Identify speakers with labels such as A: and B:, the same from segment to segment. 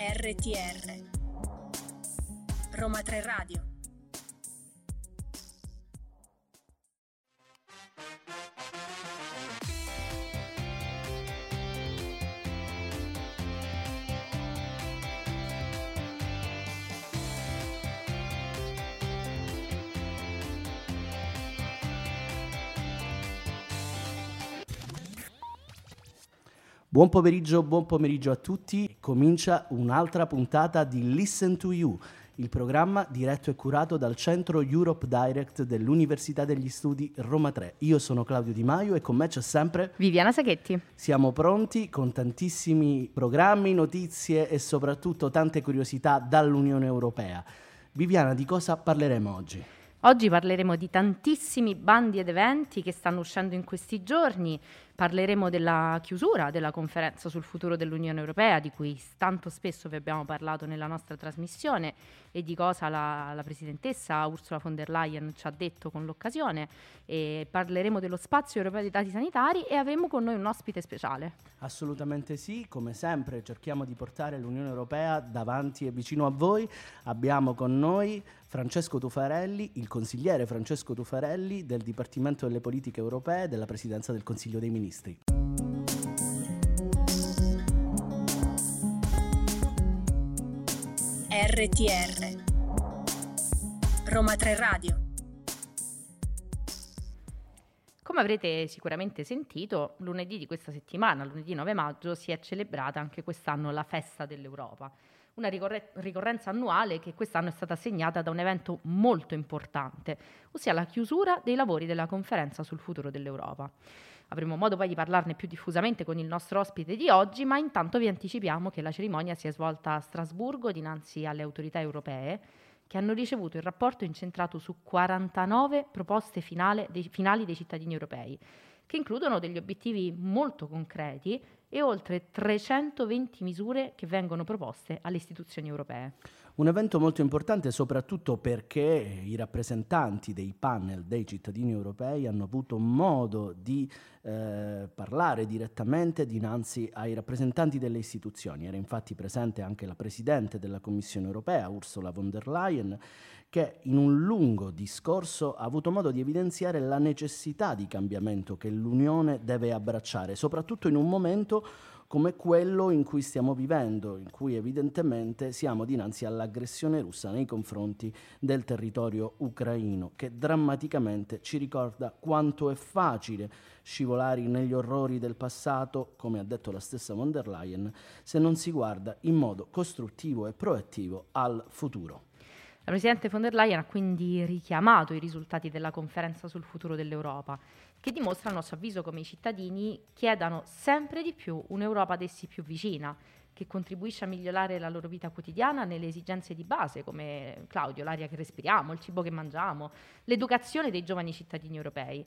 A: RTR Roma 3 Radio
B: Buon pomeriggio, buon pomeriggio a tutti. Comincia un'altra puntata di Listen to You, il programma diretto e curato dal Centro Europe Direct dell'Università degli Studi Roma 3. Io sono Claudio Di Maio e con me c'è sempre
C: Viviana Saghetti.
B: Siamo pronti con tantissimi programmi, notizie e soprattutto tante curiosità dall'Unione Europea. Viviana, di cosa parleremo oggi?
C: Oggi parleremo di tantissimi bandi ed eventi che stanno uscendo in questi giorni, Parleremo della chiusura della conferenza sul futuro dell'Unione Europea, di cui tanto spesso vi abbiamo parlato nella nostra trasmissione e di cosa la, la Presidentessa Ursula von der Leyen ci ha detto con l'occasione. E parleremo dello spazio europeo dei dati sanitari e avremo con noi un ospite speciale.
B: Assolutamente sì, come sempre cerchiamo di portare l'Unione Europea davanti e vicino a voi. Abbiamo con noi Francesco Tufarelli, il consigliere Francesco Tufarelli del Dipartimento delle Politiche Europee della Presidenza del Consiglio dei Ministri ministri.
A: RTR Roma 3 Radio
C: Come avrete sicuramente sentito, lunedì di questa settimana, lunedì 9 maggio, si è celebrata anche quest'anno la Festa dell'Europa, una ricorre- ricorrenza annuale che quest'anno è stata segnata da un evento molto importante, ossia la chiusura dei lavori della conferenza sul futuro dell'Europa. Avremo modo poi di parlarne più diffusamente con il nostro ospite di oggi, ma intanto vi anticipiamo che la cerimonia si è svolta a Strasburgo dinanzi alle autorità europee che hanno ricevuto il rapporto incentrato su 49 proposte dei, finali dei cittadini europei, che includono degli obiettivi molto concreti e oltre 320 misure che vengono proposte alle istituzioni europee.
B: Un evento molto importante soprattutto perché i rappresentanti dei panel dei cittadini europei hanno avuto modo di eh, parlare direttamente dinanzi ai rappresentanti delle istituzioni. Era infatti presente anche la Presidente della Commissione europea, Ursula von der Leyen, che in un lungo discorso ha avuto modo di evidenziare la necessità di cambiamento che l'Unione deve abbracciare, soprattutto in un momento come quello in cui stiamo vivendo, in cui evidentemente siamo dinanzi all'aggressione russa nei confronti del territorio ucraino, che drammaticamente ci ricorda quanto è facile scivolare negli orrori del passato, come ha detto la stessa von der Leyen, se non si guarda in modo costruttivo e proattivo al futuro.
C: La Presidente von der Leyen ha quindi richiamato i risultati della conferenza sul futuro dell'Europa che dimostra a nostro avviso come i cittadini chiedano sempre di più un'Europa ad essi più vicina, che contribuisce a migliorare la loro vita quotidiana nelle esigenze di base, come Claudio, l'aria che respiriamo, il cibo che mangiamo, l'educazione dei giovani cittadini europei.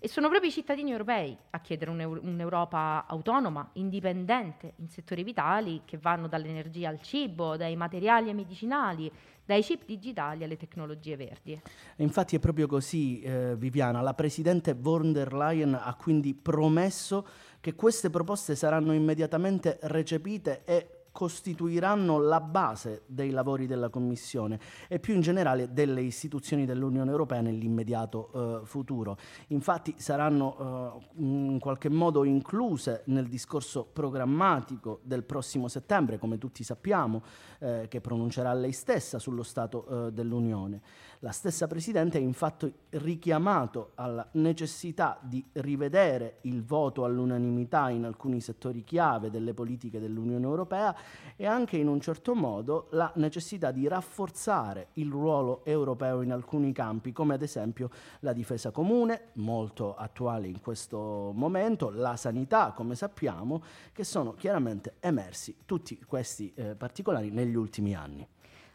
C: E sono proprio i cittadini europei a chiedere un'Europa autonoma, indipendente in settori vitali che vanno dall'energia al cibo, dai materiali ai medicinali, dai chip digitali alle tecnologie verdi.
B: Infatti è proprio così, eh, Viviana. La Presidente von der Leyen ha quindi promesso che queste proposte saranno immediatamente recepite e costituiranno la base dei lavori della Commissione e più in generale delle istituzioni dell'Unione Europea nell'immediato eh, futuro. Infatti saranno eh, in qualche modo incluse nel discorso programmatico del prossimo settembre, come tutti sappiamo, eh, che pronuncerà lei stessa sullo Stato eh, dell'Unione. La stessa Presidente ha infatti richiamato alla necessità di rivedere il voto all'unanimità in alcuni settori chiave delle politiche dell'Unione Europea e anche in un certo modo la necessità di rafforzare il ruolo europeo in alcuni campi, come ad esempio la difesa comune, molto attuale in questo momento, la sanità, come sappiamo, che sono chiaramente emersi tutti questi eh, particolari negli ultimi anni.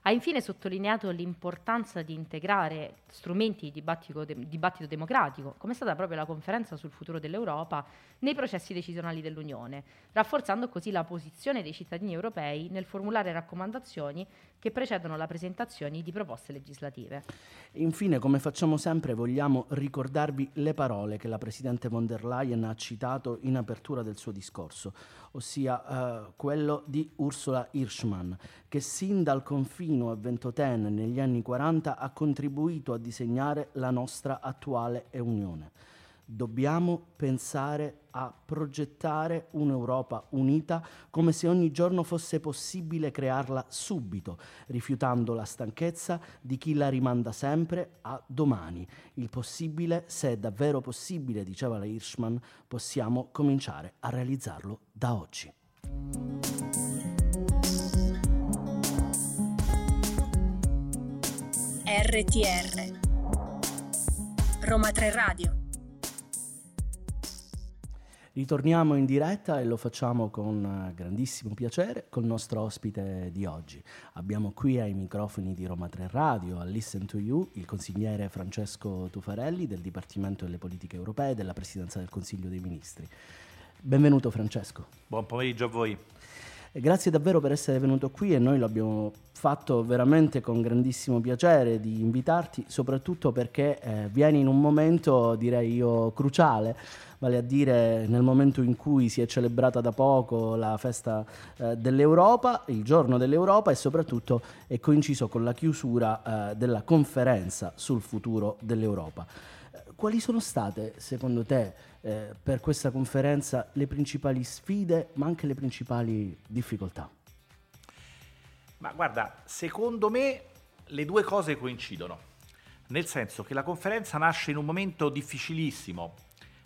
C: Ha infine sottolineato l'importanza di integrare strumenti di dibattito, de- dibattito democratico, come è stata proprio la conferenza sul futuro dell'Europa, nei processi decisionali dell'Unione, rafforzando così la posizione dei cittadini europei nel formulare raccomandazioni che precedono la presentazione di proposte legislative.
B: Infine, come facciamo sempre, vogliamo ricordarvi le parole che la Presidente von der Leyen ha citato in apertura del suo discorso, ossia eh, quello di Ursula Hirschmann, che sin dal confino a Ventotene negli anni 40 ha contribuito a disegnare la nostra attuale Unione dobbiamo pensare a progettare un'Europa unita come se ogni giorno fosse possibile crearla subito, rifiutando la stanchezza di chi la rimanda sempre a domani. Il possibile, se è davvero possibile, diceva la Hirschman, possiamo cominciare a realizzarlo da oggi.
A: RTR Roma 3 Radio
B: Ritorniamo in diretta e lo facciamo con eh, grandissimo piacere col nostro ospite di oggi. Abbiamo qui ai microfoni di Roma 3 Radio, a Listen to You, il consigliere Francesco Tufarelli del Dipartimento delle Politiche Europee della Presidenza del Consiglio dei Ministri. Benvenuto Francesco.
D: Buon pomeriggio a voi.
B: Grazie davvero per essere venuto qui e noi lo abbiamo fatto veramente con grandissimo piacere di invitarti, soprattutto perché eh, vieni in un momento, direi io, cruciale, vale a dire nel momento in cui si è celebrata da poco la festa eh, dell'Europa, il giorno dell'Europa e soprattutto è coinciso con la chiusura eh, della conferenza sul futuro dell'Europa. Eh, quali sono state, secondo te, eh, per questa conferenza le principali sfide, ma anche le principali difficoltà?
D: Ma guarda, secondo me le due cose coincidono, nel senso che la conferenza nasce in un momento difficilissimo,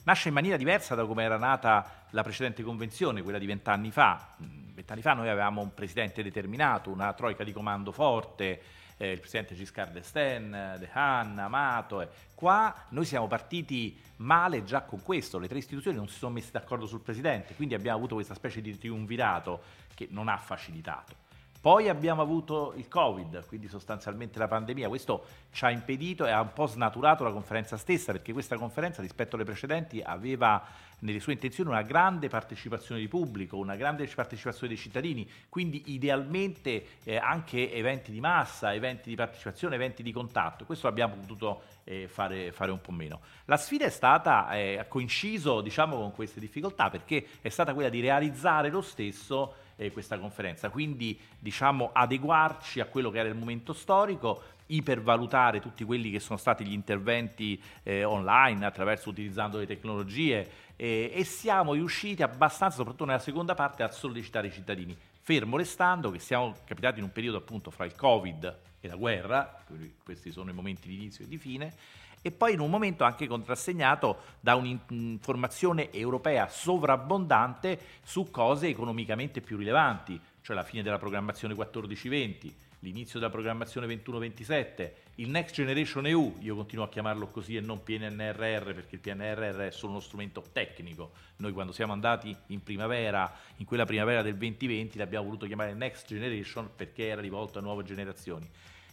D: nasce in maniera diversa da come era nata la precedente convenzione, quella di vent'anni fa. Mm, vent'anni fa noi avevamo un presidente determinato, una troica di comando forte, eh, il presidente Giscard d'Estaing, De Haan, Amato. Eh. Qua noi siamo partiti male già con questo, le tre istituzioni non si sono messe d'accordo sul presidente, quindi abbiamo avuto questa specie di triunvirato che non ha facilitato. Poi abbiamo avuto il Covid, quindi sostanzialmente la pandemia. Questo ci ha impedito e ha un po' snaturato la conferenza stessa, perché questa conferenza rispetto alle precedenti aveva nelle sue intenzioni una grande partecipazione di pubblico, una grande partecipazione dei cittadini, quindi idealmente eh, anche eventi di massa, eventi di partecipazione, eventi di contatto. Questo abbiamo potuto eh, fare, fare, un po' meno. La sfida è stata, eh, coinciso diciamo, con queste difficoltà perché è stata quella di realizzare lo stesso eh, questa conferenza, quindi diciamo adeguarci a quello che era il momento storico, ipervalutare tutti quelli che sono stati gli interventi eh, online attraverso utilizzando le tecnologie eh, e siamo riusciti abbastanza, soprattutto nella seconda parte, a sollecitare i cittadini. Fermo restando che siamo capitati in un periodo appunto fra il Covid e la guerra, questi sono i momenti di inizio e di fine, e poi in un momento anche contrassegnato da un'informazione europea sovrabbondante su cose economicamente più rilevanti, cioè la fine della programmazione 14-20, l'inizio della programmazione 21-27, il Next Generation EU, io continuo a chiamarlo così e non PNRR perché il PNRR è solo uno strumento tecnico. Noi quando siamo andati in primavera, in quella primavera del 2020, l'abbiamo voluto chiamare Next Generation perché era rivolto a nuove generazioni.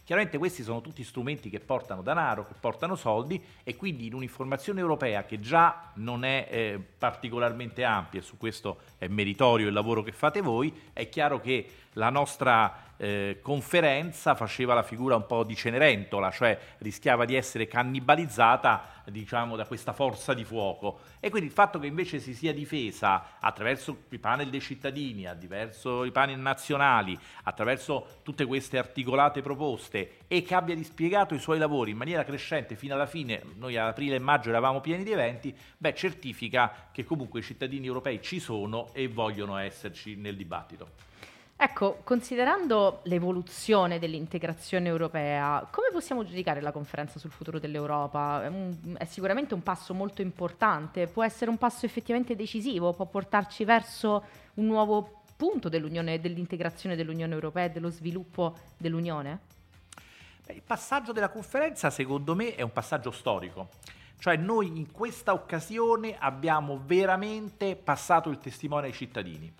D: Chiaramente questi sono tutti strumenti che portano denaro, che portano soldi e quindi in un'informazione europea che già non è eh, particolarmente ampia, su questo è meritorio il lavoro che fate voi, è chiaro che la nostra eh, conferenza faceva la figura un po' di Cenerentola, cioè rischiava di essere cannibalizzata diciamo, da questa forza di fuoco. E quindi il fatto che invece si sia difesa attraverso i panel dei cittadini, attraverso i panel nazionali, attraverso tutte queste articolate proposte e che abbia dispiegato i suoi lavori in maniera crescente fino alla fine, noi ad aprile e maggio eravamo pieni di eventi, beh, certifica che comunque i cittadini europei ci sono e vogliono esserci nel dibattito.
C: Ecco, considerando l'evoluzione dell'integrazione europea, come possiamo giudicare la conferenza sul futuro dell'Europa? È, un, è, sicuramente un passo molto importante, può essere un passo effettivamente decisivo, può portarci verso un nuovo punto dell'integrazione dell'Unione Europea e dello sviluppo dell'Unione?
D: Beh, il passaggio della conferenza secondo me è un passaggio storico. Cioè noi in questa occasione abbiamo veramente passato il testimone ai cittadini.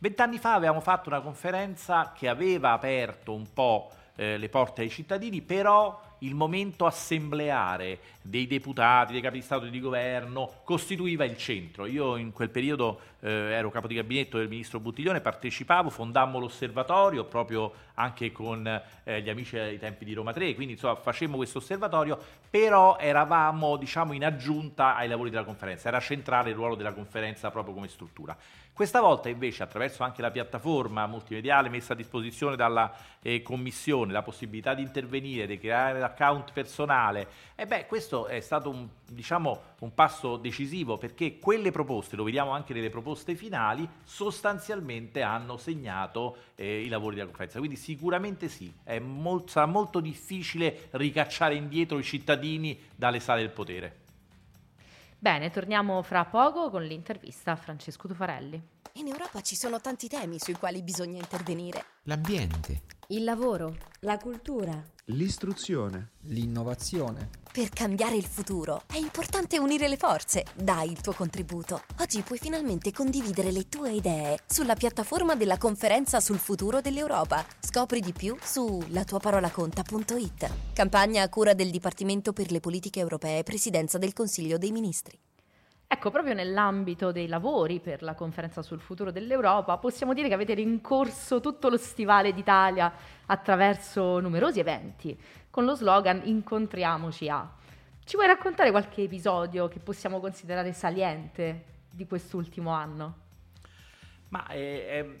D: Vent'anni fa avevamo fatto una conferenza che aveva aperto un po' eh, le porte ai cittadini, però il momento assembleare dei deputati, dei capi di Stato e di governo costituiva il centro. Io in quel periodo eh, ero capo di gabinetto del ministro Buttiglione, partecipavo, fondammo l'osservatorio proprio anche con eh, gli amici ai tempi di Roma 3, quindi insomma facemmo questo osservatorio, però eravamo diciamo in aggiunta ai lavori della conferenza, era centrale il ruolo della conferenza proprio come struttura. Questa volta invece attraverso anche la piattaforma multimediale messa a disposizione dalla eh, Commissione, la possibilità di intervenire, di creare l'account personale, e beh questo è stato un, diciamo, un passo decisivo perché quelle proposte, lo vediamo anche nelle proposte finali, sostanzialmente hanno segnato eh, i lavori della conferenza. Quindi sicuramente sì, molto, sarà molto difficile ricacciare indietro i cittadini dalle sale del potere.
C: Bene, torniamo fra poco con l'intervista a Francesco Tufarelli.
E: In Europa ci sono tanti temi sui quali bisogna intervenire.
F: L'ambiente,
G: il lavoro, la cultura,
H: l'istruzione,
F: l'innovazione.
E: Per cambiare il futuro è importante unire le forze. Dai il tuo contributo. Oggi puoi finalmente condividere le tue idee sulla piattaforma della conferenza sul futuro dell'Europa. Scopri di più su latuaparolaconta.it. Campagna a cura del Dipartimento per le politiche europee, Presidenza del Consiglio dei Ministri.
C: Ecco, proprio nell'ambito dei lavori per la conferenza sul futuro dell'Europa, possiamo dire che avete rincorso tutto lo stivale d'Italia attraverso numerosi eventi, con lo slogan Incontriamoci a. Ci vuoi raccontare qualche episodio che possiamo considerare saliente di quest'ultimo anno?
D: Ma eh, eh,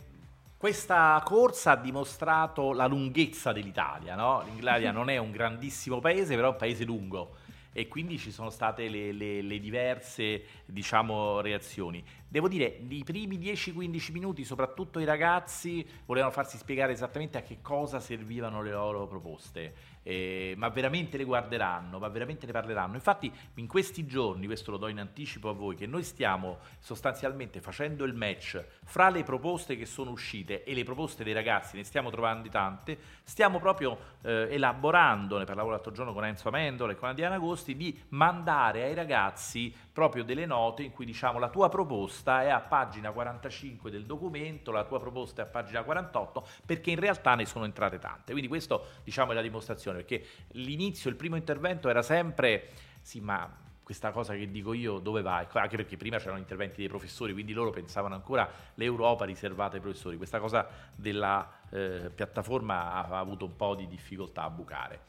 D: questa corsa ha dimostrato la lunghezza dell'Italia, no? L'Italia non è un grandissimo paese, però è un paese lungo e quindi ci sono state le, le, le diverse diciamo, reazioni. Devo dire, nei primi 10-15 minuti, soprattutto i ragazzi volevano farsi spiegare esattamente a che cosa servivano le loro proposte, eh, ma veramente le guarderanno, ma veramente ne parleranno. Infatti in questi giorni, questo lo do in anticipo a voi, che noi stiamo sostanzialmente facendo il match fra le proposte che sono uscite e le proposte dei ragazzi, ne stiamo trovando tante, stiamo proprio eh, elaborando, ne parlavo l'altro giorno con Enzo Amendola e con Adriana Agosti, di mandare ai ragazzi proprio delle note in cui diciamo la tua proposta è a pagina 45 del documento, la tua proposta è a pagina 48, perché in realtà ne sono entrate tante. Quindi questo diciamo è la dimostrazione, perché l'inizio, il primo intervento era sempre sì, ma questa cosa che dico io dove vai? Anche perché prima c'erano interventi dei professori, quindi loro pensavano ancora l'Europa riservata ai professori. Questa cosa della eh, piattaforma ha avuto un po' di difficoltà a bucare.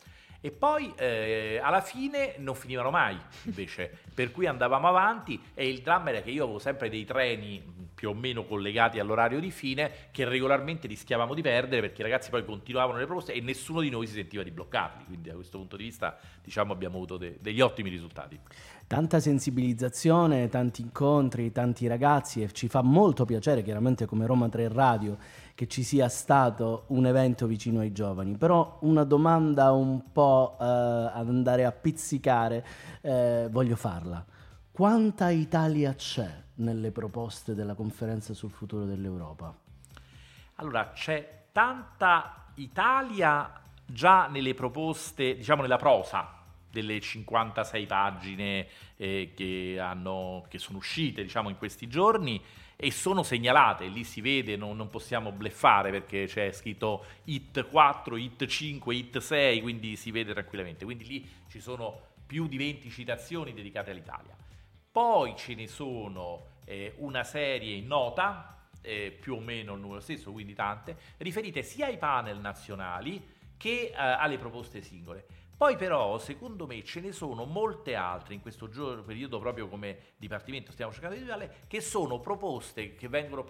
D: E poi eh, alla fine non finivano mai, invece, per cui andavamo avanti e il dramma era che io avevo sempre dei treni più o meno collegati all'orario di fine che regolarmente rischiavamo di perdere perché i ragazzi poi continuavano le proposte e nessuno di noi si sentiva di bloccarli, quindi da questo punto di vista diciamo abbiamo avuto de- degli ottimi risultati.
B: Tanta sensibilizzazione, tanti incontri, tanti ragazzi e ci fa molto piacere chiaramente come Roma 3 Radio che ci sia stato un evento vicino ai giovani, però una domanda un po' eh, andare a pizzicare eh, voglio farla. Quanta Italia c'è nelle proposte della conferenza sul futuro dell'Europa?
D: Allora, c'è tanta Italia già nelle proposte, diciamo nella prosa delle 56 pagine eh, che, hanno, che sono uscite diciamo, in questi giorni e sono segnalate, lì si vede, non, non possiamo bleffare perché c'è scritto IT 4, IT 5, IT 6, quindi si vede tranquillamente. Quindi lì ci sono più di 20 citazioni dedicate all'Italia. Poi ce ne sono eh, una serie in nota, eh, più o meno il numero stesso, quindi tante, riferite sia ai panel nazionali che eh, alle proposte singole. Poi però, secondo me, ce ne sono molte altre in questo periodo proprio come Dipartimento stiamo cercando di individuare, che sono proposte che vengono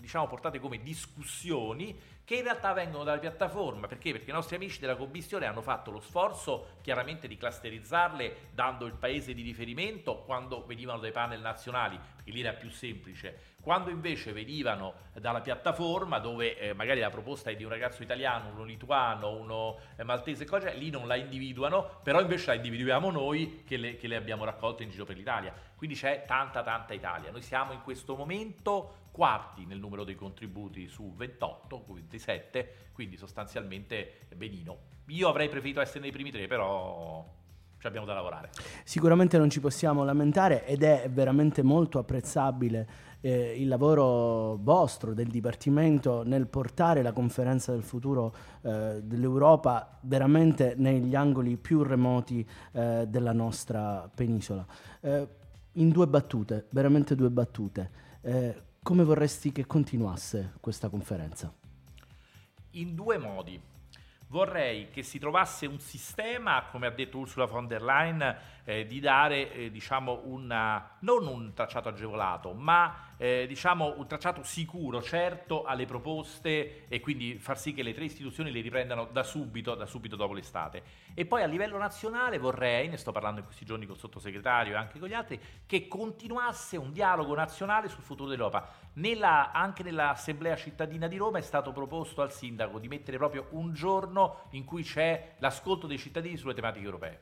D: diciamo, portate come discussioni che in realtà vengono dalla piattaforma. Perché? Perché i nostri amici della commissione hanno fatto lo sforzo chiaramente di clusterizzarle dando il paese di riferimento quando venivano dai panel nazionali, perché lì era più semplice quando invece venivano dalla piattaforma, dove eh, magari la proposta è di un ragazzo italiano, uno lituano, uno eh, maltese, cosa, lì non la individuano, però invece la individuiamo noi che le, che le abbiamo raccolte in giro per l'Italia. Quindi c'è tanta tanta Italia. Noi siamo in questo momento quarti nel numero dei contributi su 28, 27, quindi sostanzialmente benino. Io avrei preferito essere nei primi tre, però ci abbiamo da lavorare.
B: Sicuramente non ci possiamo lamentare ed è veramente molto apprezzabile eh, il lavoro vostro, del Dipartimento, nel portare la conferenza del futuro eh, dell'Europa veramente negli angoli più remoti eh, della nostra penisola. Eh, in due battute, veramente due battute, eh, come vorresti che continuasse questa conferenza?
D: In due modi. Vorrei che si trovasse un sistema, come ha detto Ursula von der Leyen, eh, di dare eh, diciamo una, non un tracciato agevolato, ma eh, diciamo un tracciato sicuro, certo alle proposte e quindi far sì che le tre istituzioni le riprendano da subito, da subito dopo l'estate. E poi a livello nazionale vorrei, ne sto parlando in questi giorni col sottosegretario e anche con gli altri, che continuasse un dialogo nazionale sul futuro dell'Europa. Nella, anche nell'Assemblea cittadina di Roma è stato proposto al sindaco di mettere proprio un giorno in cui c'è l'ascolto dei cittadini sulle tematiche europee.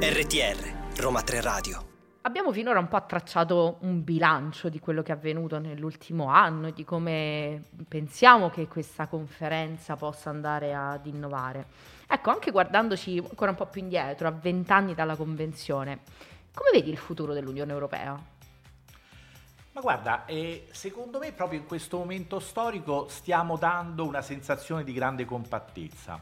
A: RTR, Roma 3 Radio.
C: Abbiamo finora un po' tracciato un bilancio di quello che è avvenuto nell'ultimo anno e di come pensiamo che questa conferenza possa andare ad innovare. Ecco, anche guardandoci ancora un po' più indietro, a vent'anni dalla Convenzione, come vedi il futuro dell'Unione Europea?
D: Ma guarda, eh, secondo me proprio in questo momento storico stiamo dando una sensazione di grande compattezza.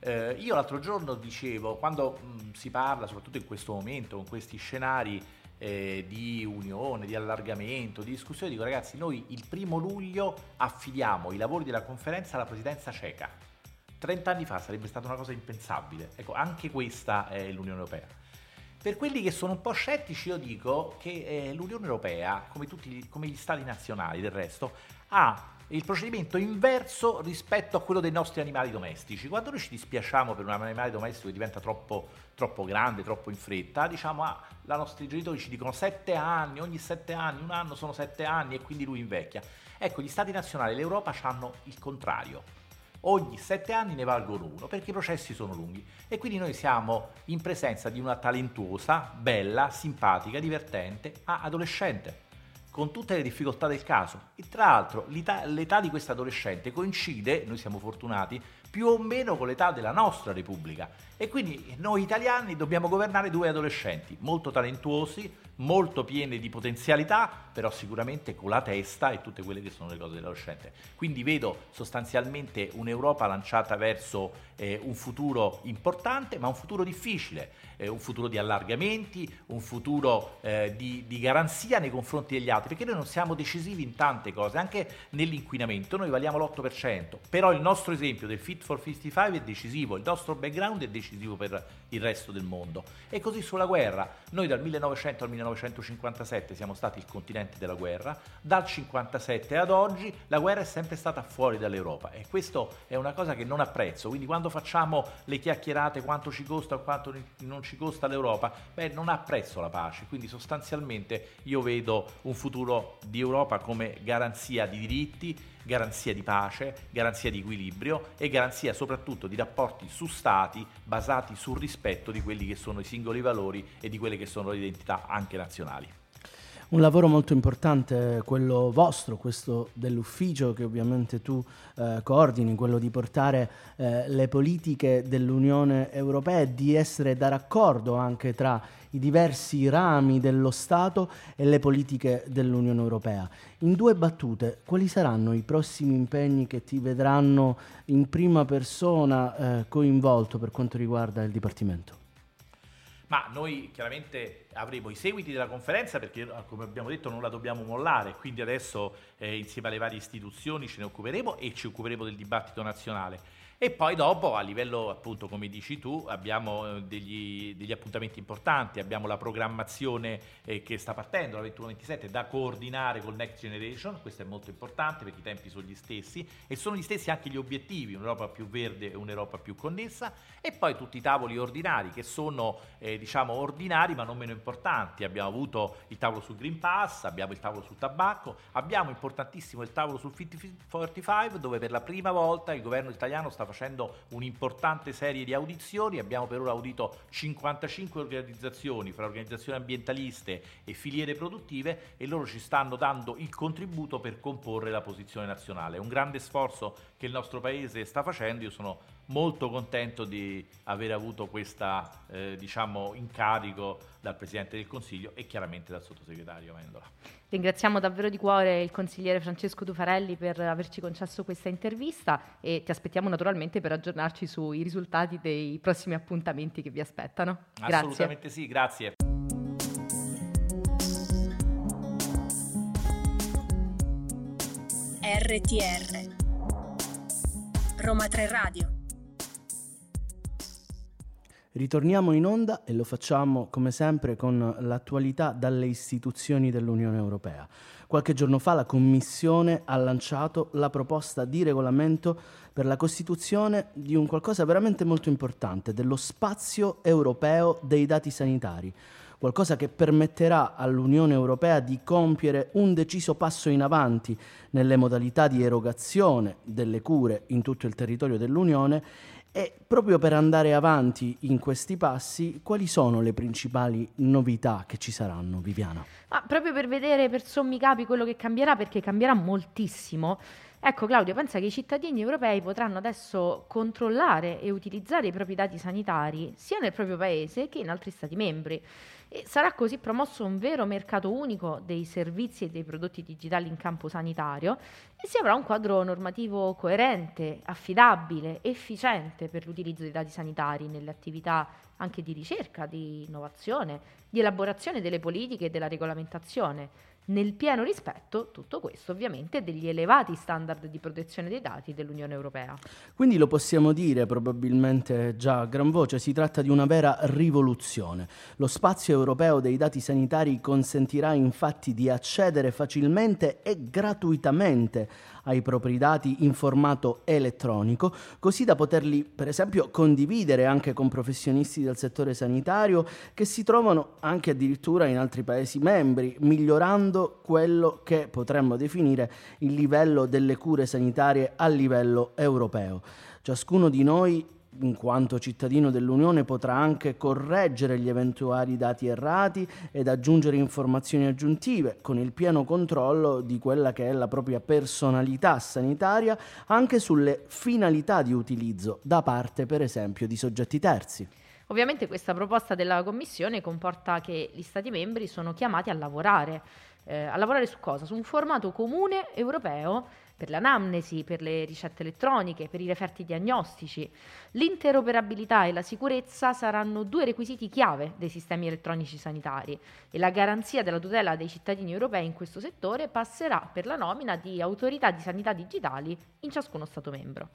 D: Eh, io l'altro giorno dicevo, quando mh, si parla, soprattutto in questo momento, con questi scenari eh, di unione, di allargamento, di discussione, dico ragazzi, noi il primo luglio affidiamo i lavori della conferenza alla presidenza ceca. 30 anni fa sarebbe stata una cosa impensabile. Ecco, anche questa è l'Unione Europea. Per quelli che sono un po' scettici, io dico che eh, l'Unione Europea, come, tutti, come gli stati nazionali del resto, ha il procedimento inverso rispetto a quello dei nostri animali domestici. Quando noi ci dispiacciamo per un animale domestico che diventa troppo, troppo grande, troppo in fretta, diciamo, ah, la nostri genitori ci dicono sette anni, ogni sette anni, un anno sono sette anni e quindi lui invecchia. Ecco, gli stati nazionali, l'Europa hanno il contrario. Ogni sette anni ne valgono uno perché i processi sono lunghi e quindi noi siamo in presenza di una talentuosa, bella, simpatica, divertente, adolescente con tutte le difficoltà del caso. E tra l'altro l'età, l'età di questo adolescente coincide, noi siamo fortunati, più o meno con l'età della nostra Repubblica. E quindi noi italiani dobbiamo governare due adolescenti molto talentuosi, molto pieni di potenzialità, però sicuramente con la testa e tutte quelle che sono le cose dell'adolescente. Quindi vedo sostanzialmente un'Europa lanciata verso eh, un futuro importante, ma un futuro difficile, eh, un futuro di allargamenti, un futuro eh, di, di garanzia nei confronti degli altri, perché noi non siamo decisivi in tante cose, anche nell'inquinamento, noi valiamo l'8%, però il nostro esempio del Fit for 55 è decisivo, il nostro background è decisivo per il resto del mondo. E così sulla guerra, noi dal 1900 al 1957 siamo stati il continente della guerra, dal 1957 ad oggi la guerra è sempre stata fuori dall'Europa. E questo è una cosa che non apprezzo, quindi quando facciamo le chiacchierate quanto ci costa o quanto non ci costa l'Europa, beh non apprezzo la pace, quindi sostanzialmente io vedo un futuro di Europa come garanzia di diritti, garanzia di pace, garanzia di equilibrio e garanzia soprattutto di rapporti su stati basati sul rispetto di quelli che sono i singoli valori e di quelle che sono le identità anche nazionali.
B: Un lavoro molto importante, quello vostro, questo dell'ufficio che ovviamente tu eh, coordini, quello di portare eh, le politiche dell'Unione Europea e di essere da raccordo anche tra i diversi rami dello Stato e le politiche dell'Unione Europea. In due battute, quali saranno i prossimi impegni che ti vedranno in prima persona eh, coinvolto per quanto riguarda il Dipartimento?
D: Ma noi chiaramente avremo i seguiti della conferenza perché, come abbiamo detto, non la dobbiamo mollare, quindi adesso eh, insieme alle varie istituzioni ce ne occuperemo e ci occuperemo del dibattito nazionale. E poi dopo, a livello appunto, come dici tu, abbiamo eh, degli, degli appuntamenti importanti, abbiamo la programmazione eh, che sta partendo, la 21-27, da coordinare col Next Generation, questo è molto importante perché i tempi sono gli stessi e sono gli stessi anche gli obiettivi, un'Europa più verde e un'Europa più connessa, e poi tutti i tavoli ordinari che sono eh, diciamo ordinari ma non meno importanti, abbiamo avuto il tavolo sul Green Pass, abbiamo il tavolo sul tabacco, abbiamo importantissimo il tavolo sul Fit 45 dove per la prima volta il governo italiano sta facendo un'importante serie di audizioni, abbiamo per ora audito 55 organizzazioni, fra organizzazioni ambientaliste e filiere produttive e loro ci stanno dando il contributo per comporre la posizione nazionale. Un grande sforzo che il nostro Paese sta facendo, io sono molto contento di aver avuto questo eh, diciamo, incarico dal Presidente del Consiglio e chiaramente dal Sottosegretario Amendola.
C: Ringraziamo davvero di cuore il consigliere Francesco Tufarelli per averci concesso questa intervista e ti aspettiamo naturalmente per aggiornarci sui risultati dei prossimi appuntamenti che vi aspettano.
D: Grazie. Assolutamente sì, grazie.
A: RTR Roma 3 Radio
B: Ritorniamo in onda e lo facciamo come sempre con l'attualità dalle istituzioni dell'Unione Europea. Qualche giorno fa la Commissione ha lanciato la proposta di regolamento per la costituzione di un qualcosa veramente molto importante, dello spazio europeo dei dati sanitari qualcosa che permetterà all'Unione Europea di compiere un deciso passo in avanti nelle modalità di erogazione delle cure in tutto il territorio dell'Unione e proprio per andare avanti in questi passi, quali sono le principali novità che ci saranno, Viviana?
C: Ah, proprio per vedere per sommi capi quello che cambierà, perché cambierà moltissimo. Ecco Claudio, pensa che i cittadini europei potranno adesso controllare e utilizzare i propri dati sanitari sia nel proprio paese che in altri Stati membri. E sarà così promosso un vero mercato unico dei servizi e dei prodotti digitali in campo sanitario e si avrà un quadro normativo coerente, affidabile, efficiente per l'utilizzo dei dati sanitari nelle attività anche di ricerca, di innovazione, di elaborazione delle politiche e della regolamentazione nel pieno rispetto, tutto questo ovviamente, degli elevati standard di protezione dei dati dell'Unione Europea.
B: Quindi lo possiamo dire probabilmente già a gran voce, si tratta di una vera rivoluzione. Lo spazio europeo dei dati sanitari consentirà infatti di accedere facilmente e gratuitamente ai propri dati in formato elettronico, così da poterli per esempio condividere anche con professionisti del settore sanitario che si trovano anche addirittura in altri Paesi membri, migliorando quello che potremmo definire il livello delle cure sanitarie a livello europeo. Ciascuno di noi in quanto cittadino dell'Unione potrà anche correggere gli eventuali dati errati ed aggiungere informazioni aggiuntive con il pieno controllo di quella che è la propria personalità sanitaria anche sulle finalità di utilizzo da parte per esempio di soggetti terzi.
C: Ovviamente questa proposta della Commissione comporta che gli Stati membri sono chiamati a lavorare. Eh, a lavorare su cosa? Su un formato comune europeo per l'anamnesi, per le ricette elettroniche, per i referti diagnostici. L'interoperabilità e la sicurezza saranno due requisiti chiave dei sistemi elettronici sanitari e la garanzia della tutela dei cittadini europei in questo settore passerà per la nomina di autorità di sanità digitali in ciascuno Stato membro.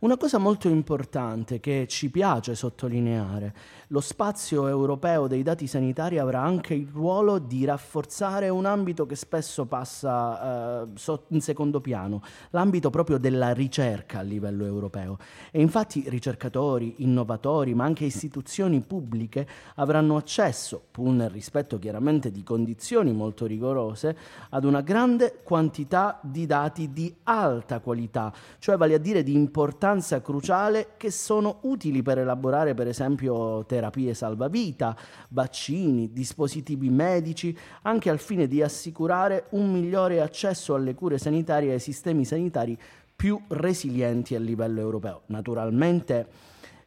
B: Una cosa molto importante che ci piace sottolineare, lo spazio europeo dei dati sanitari avrà anche il ruolo di rafforzare un ambito che spesso passa eh, in secondo piano, l'ambito proprio della ricerca a livello europeo. E infatti ricercatori, innovatori, ma anche istituzioni pubbliche avranno accesso, pur nel rispetto chiaramente di condizioni molto rigorose, ad una grande quantità di dati di alta qualità, cioè vale a dire di importanza cruciale che sono utili per elaborare per esempio terapie salvavita, vaccini, dispositivi medici, anche al fine di assicurare un migliore accesso alle cure sanitarie e ai sistemi sistemi sanitari più resilienti a livello europeo. Naturalmente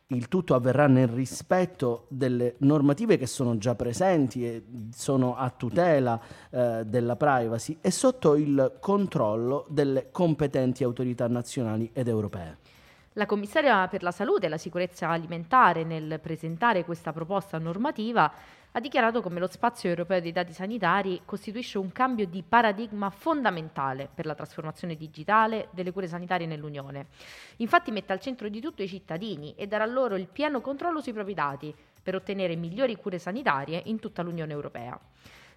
B: il tutto avverrà nel rispetto delle normative che sono già presenti e sono a tutela eh, della privacy e sotto il controllo delle competenti autorità nazionali ed europee.
C: La commissaria per la salute e la sicurezza alimentare nel presentare questa proposta normativa ha dichiarato come lo spazio europeo dei dati sanitari costituisce un cambio di paradigma fondamentale per la trasformazione digitale delle cure sanitarie nell'Unione. Infatti mette al centro di tutto i cittadini e darà loro il pieno controllo sui propri dati per ottenere migliori cure sanitarie in tutta l'Unione Europea.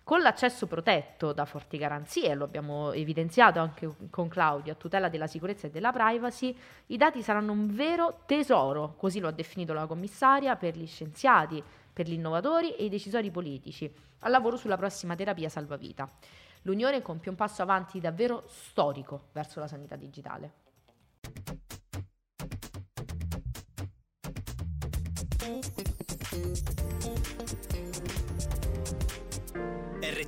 C: Con l'accesso protetto da forti garanzie, lo abbiamo evidenziato anche con Claudio, a tutela della sicurezza e della privacy, i dati saranno un vero tesoro, così lo ha definito la commissaria, per gli scienziati, per gli innovatori e i decisori politici, al lavoro sulla prossima terapia salvavita. L'Unione compie un passo avanti davvero storico verso la sanità digitale.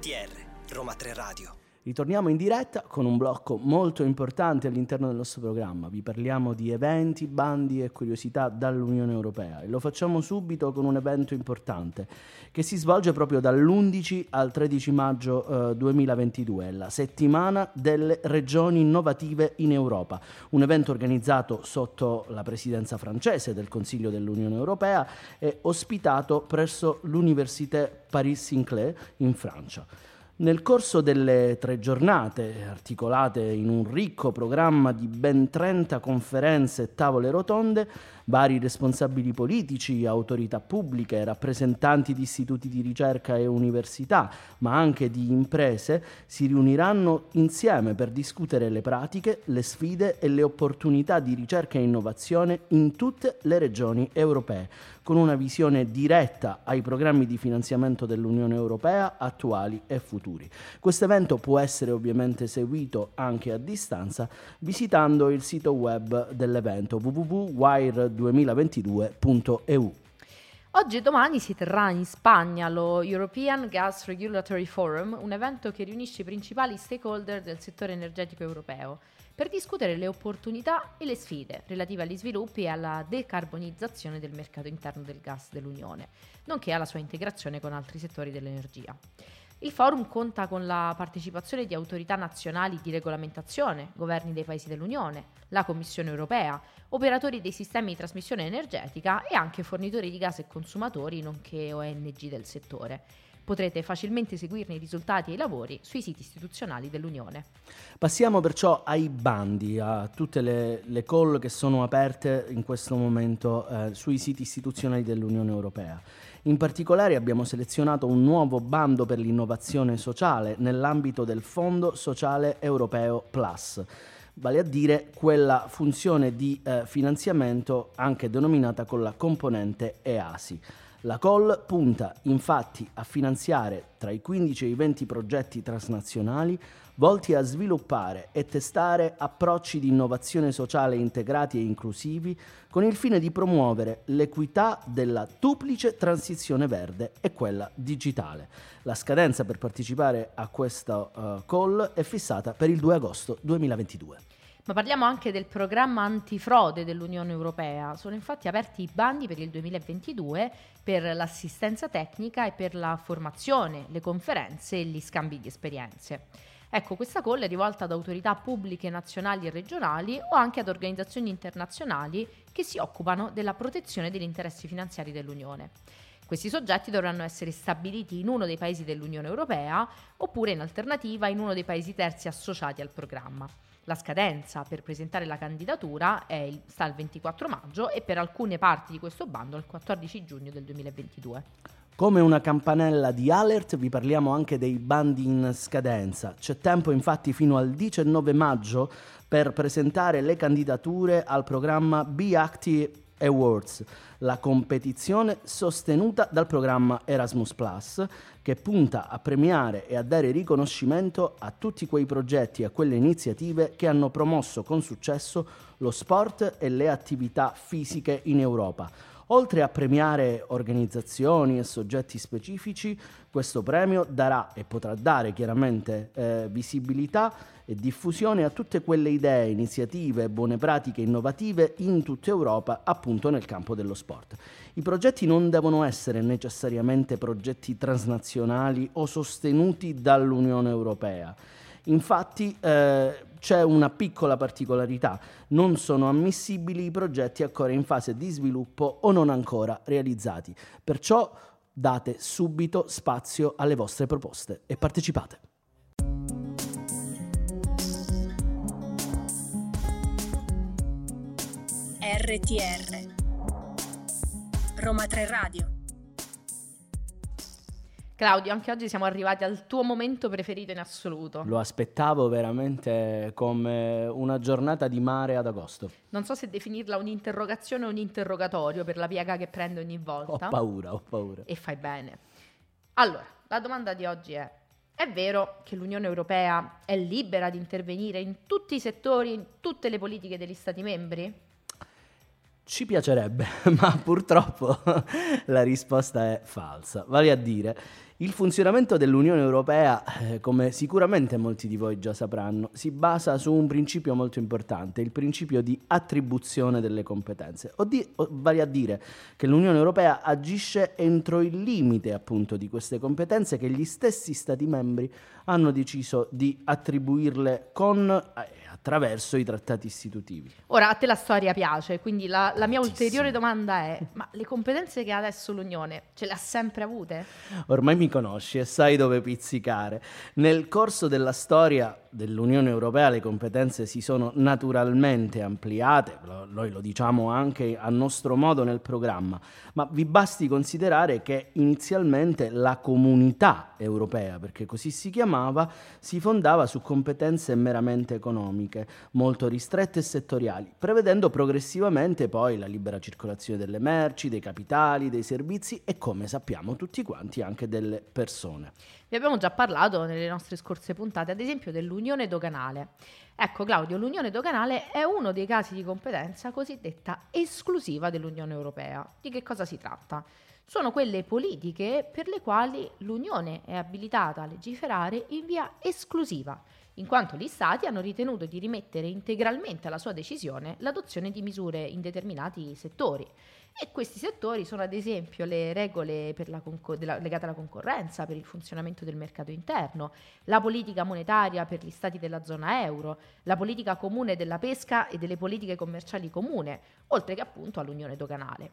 H: RTR, Roma 3 Radio.
B: Ritorniamo in diretta con un blocco molto importante all'interno del nostro programma. Vi parliamo di eventi, bandi e curiosità dall'Unione Europea e lo facciamo subito con un evento importante che si svolge proprio dall'11 al 13 maggio eh, 2022, la settimana delle regioni innovative in Europa, un evento organizzato sotto la presidenza francese del Consiglio dell'Unione Europea e ospitato presso l'Université Paris-Sinclair in Francia. Nel corso delle tre giornate, articolate in un ricco programma di ben 30 conferenze e tavole rotonde, vari responsabili politici, autorità pubbliche, rappresentanti di istituti di ricerca e università, ma anche di imprese, si riuniranno insieme per discutere le pratiche, le sfide e le opportunità di ricerca e innovazione in tutte le regioni europee, con una visione diretta ai programmi di finanziamento dell'Unione Europea attuali e futuri. Questo evento può essere ovviamente seguito anche a distanza visitando il sito web dell'evento www.wire2022.eu.
C: Oggi e domani si terrà in Spagna lo European Gas Regulatory Forum, un evento che riunisce i principali stakeholder del settore energetico europeo per discutere le opportunità e le sfide relative agli sviluppi e alla decarbonizzazione del mercato interno del gas dell'Unione, nonché alla sua integrazione con altri settori dell'energia. Il forum conta con la partecipazione di autorità nazionali di regolamentazione, governi dei paesi dell'Unione, la Commissione europea, operatori dei sistemi di trasmissione energetica e anche fornitori di gas e consumatori, nonché ONG del settore. Potrete facilmente seguirne i risultati e i lavori sui siti istituzionali dell'Unione.
B: Passiamo perciò ai bandi, a tutte le, le call che sono aperte in questo momento eh, sui siti istituzionali dell'Unione Europea. In particolare abbiamo selezionato un nuovo bando per l'innovazione sociale nell'ambito del Fondo Sociale Europeo Plus, vale a dire quella funzione di eh, finanziamento anche denominata con la componente EASI. La COL punta infatti a finanziare tra i 15 e i 20 progetti transnazionali volti a sviluppare e testare approcci di innovazione sociale integrati e inclusivi con il fine di promuovere l'equità della duplice transizione verde e quella digitale. La scadenza per partecipare a questa uh, call è fissata per il 2 agosto 2022.
C: Ma parliamo anche del programma antifrode dell'Unione Europea. Sono infatti aperti i bandi per il 2022 per l'assistenza tecnica e per la formazione, le conferenze e gli scambi di esperienze. Ecco, questa call è rivolta ad autorità pubbliche nazionali e regionali o anche ad organizzazioni internazionali che si occupano della protezione degli interessi finanziari dell'Unione. Questi soggetti dovranno essere stabiliti in uno dei paesi dell'Unione Europea oppure in alternativa in uno dei paesi terzi associati al programma. La scadenza per presentare la candidatura il, sta il 24 maggio e per alcune parti di questo bando il 14 giugno del 2022.
B: Come una campanella di alert vi parliamo anche dei bandi in scadenza. C'è tempo infatti fino al 19 maggio per presentare le candidature al programma Be Active Awards, la competizione sostenuta dal programma Erasmus ⁇ che punta a premiare e a dare riconoscimento a tutti quei progetti e a quelle iniziative che hanno promosso con successo lo sport e le attività fisiche in Europa Oltre a premiare organizzazioni e soggetti specifici, questo premio darà e potrà dare chiaramente eh, visibilità e diffusione a tutte quelle idee, iniziative, buone pratiche innovative in tutta Europa, appunto nel campo dello sport. I progetti non devono essere necessariamente progetti transnazionali o sostenuti dall'Unione Europea. Infatti eh, c'è una piccola particolarità, non sono ammissibili i progetti ancora in fase di sviluppo o non ancora realizzati. Perciò date subito spazio alle vostre proposte e partecipate.
A: RTR Roma 3 Radio
C: Claudio, anche oggi siamo arrivati al tuo momento preferito in assoluto.
B: Lo aspettavo veramente come una giornata di mare ad agosto.
C: Non so se definirla un'interrogazione o un interrogatorio per la piega che prendo ogni volta.
B: Ho paura, ho paura.
C: E fai bene. Allora, la domanda di oggi è: è vero che l'Unione Europea è libera di intervenire in tutti i settori, in tutte le politiche degli Stati membri?
B: Ci piacerebbe, ma purtroppo la risposta è falsa. Vale a dire, il funzionamento dell'Unione Europea, eh, come sicuramente molti di voi già sapranno, si basa su un principio molto importante, il principio di attribuzione delle competenze. O di, o, vale a dire che l'Unione Europea agisce entro il limite appunto di queste competenze che gli stessi Stati membri hanno deciso di attribuirle con... Eh, attraverso i trattati istitutivi.
C: Ora, a te la storia piace, quindi la, la mia ulteriore domanda è, ma le competenze che ha adesso l'Unione ce le ha sempre avute?
B: Ormai mi conosci e sai dove pizzicare. Nel corso della storia dell'Unione Europea le competenze si sono naturalmente ampliate, noi lo diciamo anche a nostro modo nel programma, ma vi basti considerare che inizialmente la comunità europea, perché così si chiamava, si fondava su competenze meramente economiche, molto ristrette e settoriali, prevedendo progressivamente poi la libera circolazione delle merci, dei capitali, dei servizi e come sappiamo tutti quanti anche delle persone.
C: Vi abbiamo già parlato nelle nostre scorse puntate, ad esempio, dell'unione doganale. Ecco Claudio, l'unione doganale è uno dei casi di competenza cosiddetta esclusiva dell'Unione Europea. Di che cosa si tratta? Sono quelle politiche per le quali l'Unione è abilitata a legiferare in via esclusiva, in quanto gli Stati hanno ritenuto di rimettere integralmente alla sua decisione l'adozione di misure in determinati settori e questi settori sono ad esempio le regole concor- della, legate alla concorrenza, per il funzionamento del mercato interno, la politica monetaria per gli stati della zona euro, la politica comune della pesca e delle politiche commerciali comune, oltre che appunto all'unione doganale.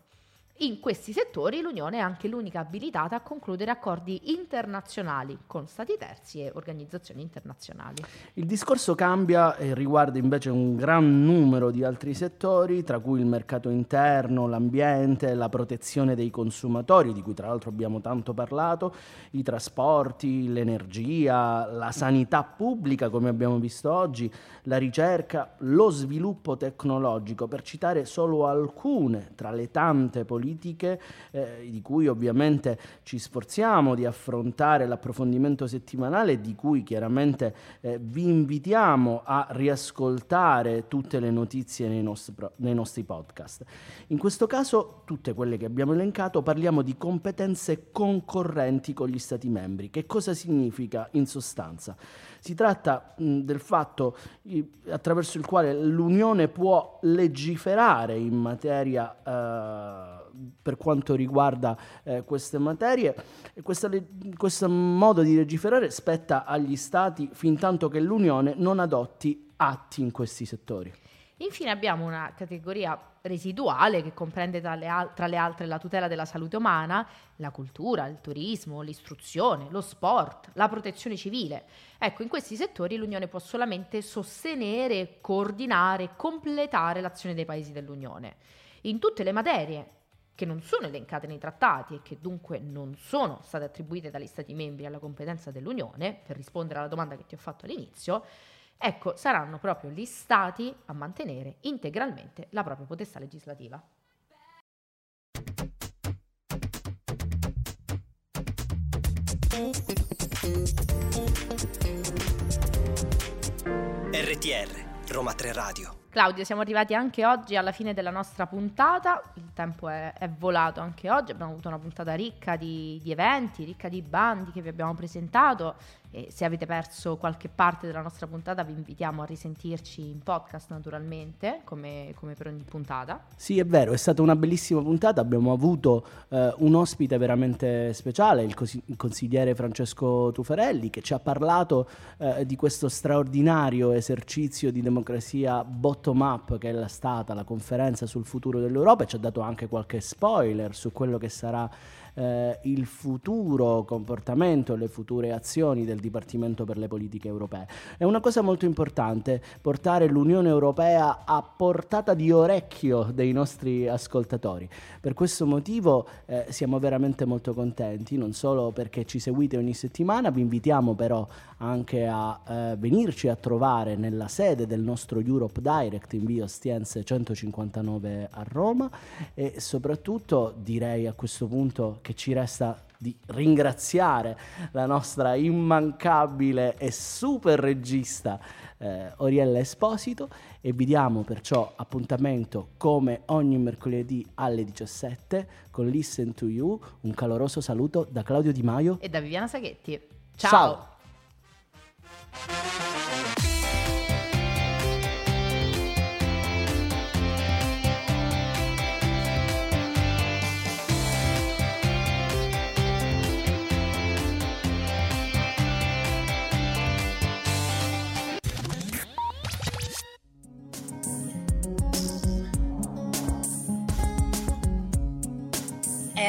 C: In questi settori l'Unione è anche l'unica abilitata a concludere accordi internazionali con stati terzi e organizzazioni internazionali.
B: Il discorso cambia e riguarda invece un gran numero di altri settori, tra cui il mercato interno, l'ambiente, la protezione dei consumatori, di cui tra l'altro abbiamo tanto parlato, i trasporti, l'energia, la sanità pubblica, come abbiamo visto oggi, la ricerca, lo sviluppo tecnologico, per citare solo alcune tra le tante politiche politiche eh, di cui ovviamente ci sforziamo di affrontare l'approfondimento settimanale di cui chiaramente eh, vi invitiamo a riascoltare tutte le notizie nei nostri, nei nostri podcast. In questo caso tutte quelle che abbiamo elencato parliamo di competenze concorrenti con gli Stati membri. Che cosa significa in sostanza? Si tratta mh, del fatto i, attraverso il quale l'Unione può legiferare in materia eh, per quanto riguarda eh, queste materie. Questa, questo modo di legiferare spetta agli Stati fin tanto che l'Unione non adotti atti in questi settori.
C: Infine abbiamo una categoria residuale che comprende tra le, al- tra le, altre la tutela della salute umana, la cultura, il turismo, l'istruzione, lo sport, la protezione civile. Ecco, in questi settori l'Unione può solamente sostenere, coordinare, completare l'azione dei paesi dell'Unione. In tutte le materie che non sono elencate nei trattati e che dunque non sono state attribuite dagli Stati membri alla competenza dell'Unione, per rispondere alla domanda che ti ho fatto all'inizio, ecco, saranno proprio gli Stati a mantenere integralmente la propria potestà legislativa.
H: RTR Roma 3 Radio
C: Claudio, siamo arrivati anche oggi alla fine della nostra puntata, il tempo è, è volato anche oggi, abbiamo avuto una puntata ricca di, di, eventi, ricca di bandi che vi abbiamo presentato e se avete perso qualche parte della nostra puntata vi invitiamo a risentirci in podcast naturalmente, come, come per ogni puntata.
B: Sì, è vero, è stata una bellissima puntata, abbiamo avuto eh, un ospite veramente speciale, il, cos- il, consigliere Francesco Tufarelli, che ci ha parlato eh, di questo straordinario esercizio di democrazia bot bottom up che è stata la conferenza sul futuro dell'Europa e ci ha dato anche qualche spoiler su quello che sarà eh, il futuro comportamento, le future azioni del Dipartimento per le politiche europee. È una cosa molto importante portare l'Unione Europea a portata di orecchio dei nostri ascoltatori. Per questo motivo eh, siamo veramente molto contenti, non solo perché ci seguite ogni settimana, vi invitiamo però anche a eh, venirci a trovare nella sede del nostro Europe Direct in via Ostiense 159 a Roma e soprattutto direi a questo punto che ci resta di ringraziare la nostra immancabile e super regista eh, Oriella Esposito e vi diamo perciò appuntamento come ogni mercoledì alle 17 con Listen to You. Un caloroso saluto da Claudio Di Maio
C: e da Viviana Saghetti.
B: Ciao.
C: Ciao.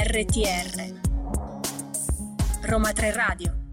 A: RTR Roma 3 Radio